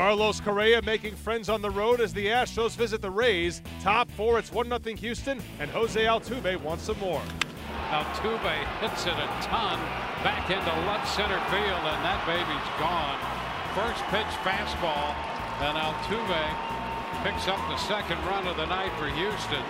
Carlos Correa making friends on the road as the Astros visit the Rays. Top four, it's 1 0 Houston, and Jose Altuve wants some more. Altuve hits it a ton back into left center field, and that baby's gone. First pitch fastball, and Altuve picks up the second run of the night for Houston.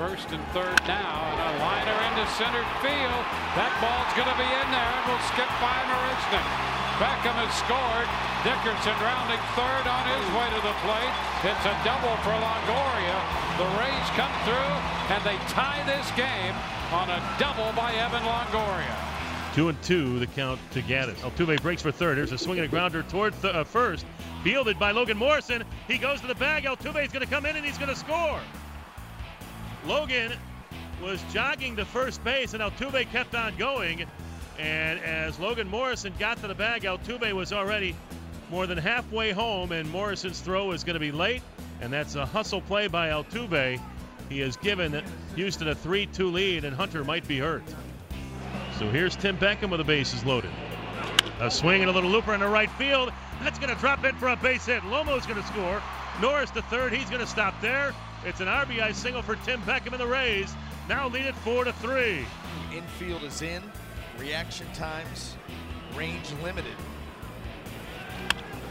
First and third now, and a liner into center field. That ball's going to be in there, and we'll skip by Marisnick. Beckham has scored. Dickerson rounding third on his way to the plate. It's a double for Longoria. The Rays come through, and they tie this game on a double by Evan Longoria. Two and two, the count to Gattis. Altuve breaks for third. Here's a swing and a grounder toward uh, first. Fielded by Logan Morrison. He goes to the bag. Altuve's going to come in and he's going to score. Logan was jogging to first base, and Altuve kept on going. And as Logan Morrison got to the bag, Altuve was already more than halfway home, and Morrison's throw is going to be late. And that's a hustle play by Altuve. He has given Houston a 3 2 lead, and Hunter might be hurt. So here's Tim Beckham with the bases loaded. A swing and a little looper in the right field. That's going to drop in for a base hit. Lomo's going to score. Norris to third. He's going to stop there. It's an RBI single for Tim Beckham and the Rays. Now lead it four to three. Infield is in. Reaction times, range limited.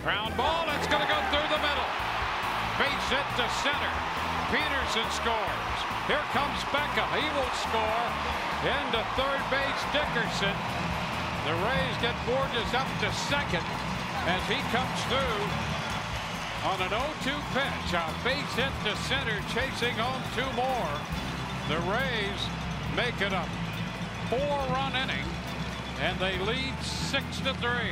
Ground ball. It's going to go through the middle. Base hit to center. Peterson scores. Here comes Beckham. He will score. Into third base, Dickerson. The Rays get Bourjos up to second as he comes through on an 0-2 pitch. A base hit to center, chasing home two more. The Rays make it a four-run inning, and they lead six to three.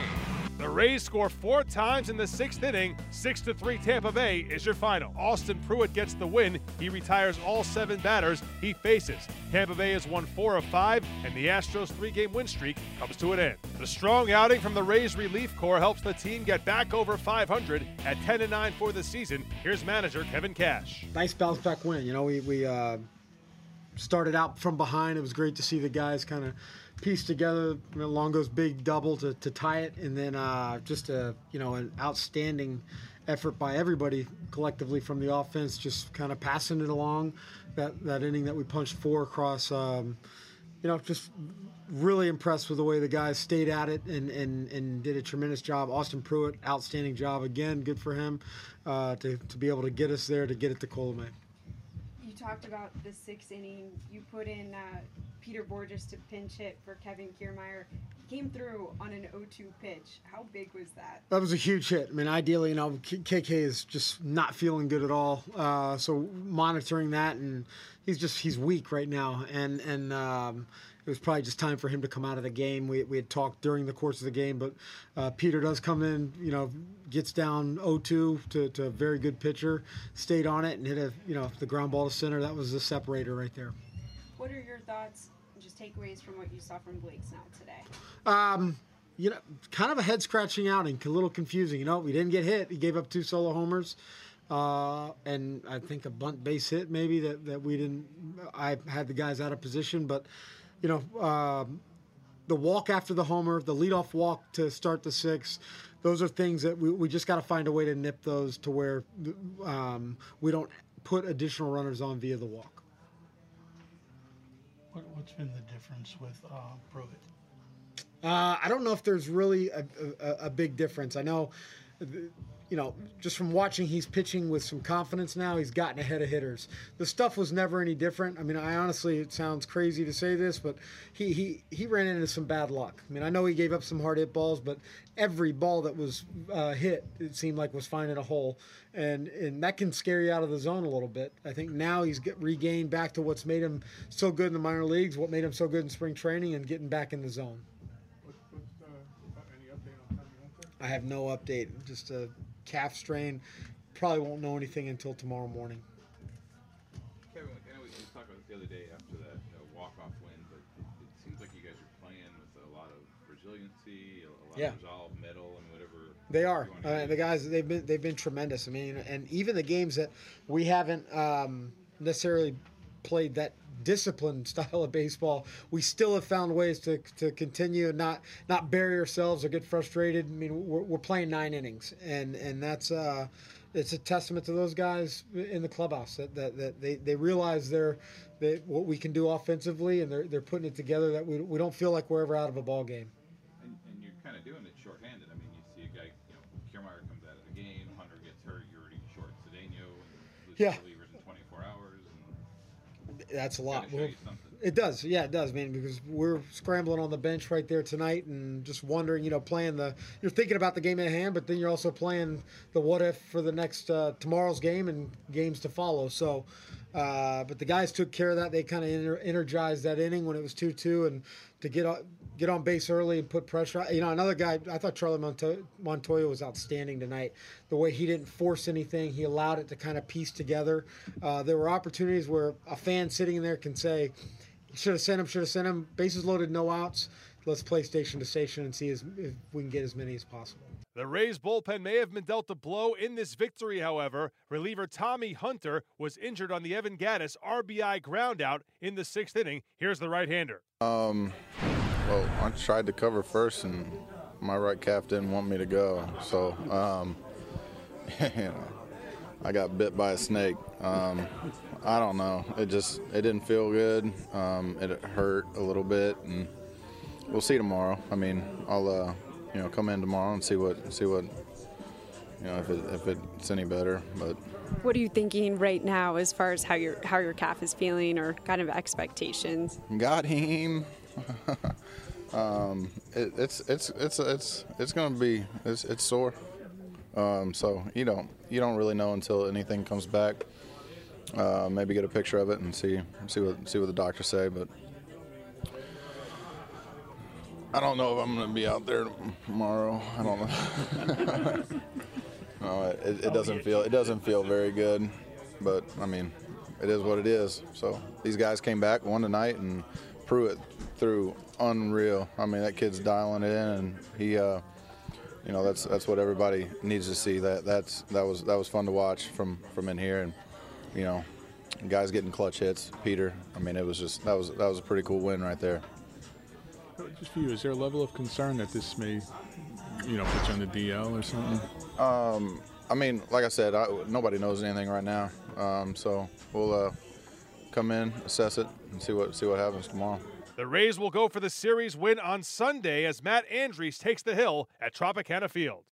The Rays score four times in the sixth inning. Six to three Tampa Bay is your final. Austin Pruitt gets the win. He retires all seven batters he faces. Tampa Bay has won four of five, and the Astros' three-game win streak comes to an end. The strong outing from the Rays relief corps helps the team get back over 500 at 10 and 9 for the season. Here's manager Kevin Cash. Nice bounce back win. You know, we we uh, started out from behind. It was great to see the guys kind of piece together Longo's big double to, to tie it, and then uh, just a you know an outstanding effort by everybody collectively from the offense, just kind of passing it along. That that inning that we punched four across, um, you know, just really impressed with the way the guys stayed at it and, and, and did a tremendous job. Austin Pruitt, outstanding job again. Good for him uh, to, to be able to get us there to get it to Colomé. You talked about the sixth inning. You put in uh, Peter Bourjos to pinch hit for Kevin Kiermaier. Came through on an 0-2 pitch. How big was that? That was a huge hit. I mean, ideally, you know, KK is just not feeling good at all. Uh, so monitoring that, and he's just he's weak right now, and and um, it was probably just time for him to come out of the game. We, we had talked during the course of the game, but uh, Peter does come in, you know, gets down 0-2 to, to a very good pitcher, stayed on it and hit a, you know, the ground ball to center. That was the separator right there. What are your thoughts, just takeaways from what you saw from Blake's Snell today? Um, you know, kind of a head scratching outing, a little confusing. You know, we didn't get hit. He gave up two solo homers. Uh, and I think a bunt base hit maybe that, that we didn't. I had the guys out of position, but you know, um, the walk after the homer, the leadoff walk to start the six, those are things that we, we just got to find a way to nip those to where um, we don't put additional runners on via the walk. What, has been the difference with uh, Pruitt? Uh, I don't know if there's really a, a, a big difference. I know you know, just from watching, he's pitching with some confidence now. He's gotten ahead of hitters. The stuff was never any different. I mean, I honestly, it sounds crazy to say this, but he he he ran into some bad luck. I mean, I know he gave up some hard hit balls, but every ball that was uh, hit, it seemed like was finding a hole, and and that can scare you out of the zone a little bit. I think now he's get, regained back to what's made him so good in the minor leagues, what made him so good in spring training, and getting back in the zone. I have no update. Just a calf strain. Probably won't know anything until tomorrow morning. Kevin, I know we talked about this the other day after that you know, walk-off win, but it, it, seems like you guys are playing with a lot of resiliency, a lot yeah. of resolve, mettle, and whatever. They are. Uh, the guys they've been they've been tremendous. I mean, and even the games that we haven't um, necessarily played that disciplined style of baseball, we still have found ways to, to continue and not not bury ourselves or get frustrated. I mean, we're, we're playing nine innings, and and that's uh, it's a testament to those guys in the clubhouse that, that, that they, they realize they're they, what we can do offensively, and they're they're putting it together that we, we don't feel like we're ever out of a ball game. And, and you're kind of doing it shorthanded. I mean, you see a guy, you know, Kiermaier comes out of the game, Hunter gets hurt, you're already short Cedeno, and Yeah. That's a lot. show Well, you. It does, yeah, it does, man. Because we're scrambling on the bench right there tonight, and just wondering, you know, playing the. You're thinking about the game at hand, but then you're also playing the what if for the next uh, tomorrow's game and games to follow. So, uh, but the guys took care of that. They kind of energized that inning when it was two-two, and to get get on base early and put pressure. You know, another guy. I thought Charlie Monto- Montoya was outstanding tonight. The way he didn't force anything, he allowed it to kind of piece together. Uh, there were opportunities where a fan sitting in there can say. Should have sent him. Should have sent him. Bases loaded, no outs. Let's play station to station and see as, if we can get as many as possible. The Rays bullpen may have been dealt a blow in this victory, however. Reliever Tommy Hunter was injured on the Evan Gattis RBI groundout in the sixth inning. Here's the right hander. Um, well, I tried to cover first, and my right calf didn't want me to go. So, um, you know, I got bit by a snake. Um, I don't know. It just it didn't feel good. Um, it hurt a little bit, and we'll see tomorrow. I mean, I'll uh, you know come in tomorrow and see what see what you know if it, if it's any better. But What are you thinking right now as far as how your how your calf is feeling or kind of expectations? got him. um, it, it's it's it's it's it's gonna be it's it's sore. Um, so you don't you don't really know until anything comes back. Uh, maybe get a picture of it and see see what see what the doctors say, but. I don't know if I'm going to be out there tomorrow. I don't know. no, it, it doesn't feel it doesn't feel very good, but I mean, it is what it is. So these guys came back, won tonight, and Pruitt threw unreal. I mean, that kid's dialing it in, and he, uh, you know, that's that's what everybody needs to see. That that's that was that was fun to watch from from in here, and you know, guys getting clutch hits. Peter, I mean, it was just that was that was a pretty cool win right there. Just for you, is there a level of concern that this may, you know, put you on the DL or something? Um, I mean, like I said, I, nobody knows anything right now. Um, so we'll uh, come in, assess it, and see what see what happens tomorrow. The Rays will go for the series win on Sunday as Matt Andriese takes the hill at Tropicana Field.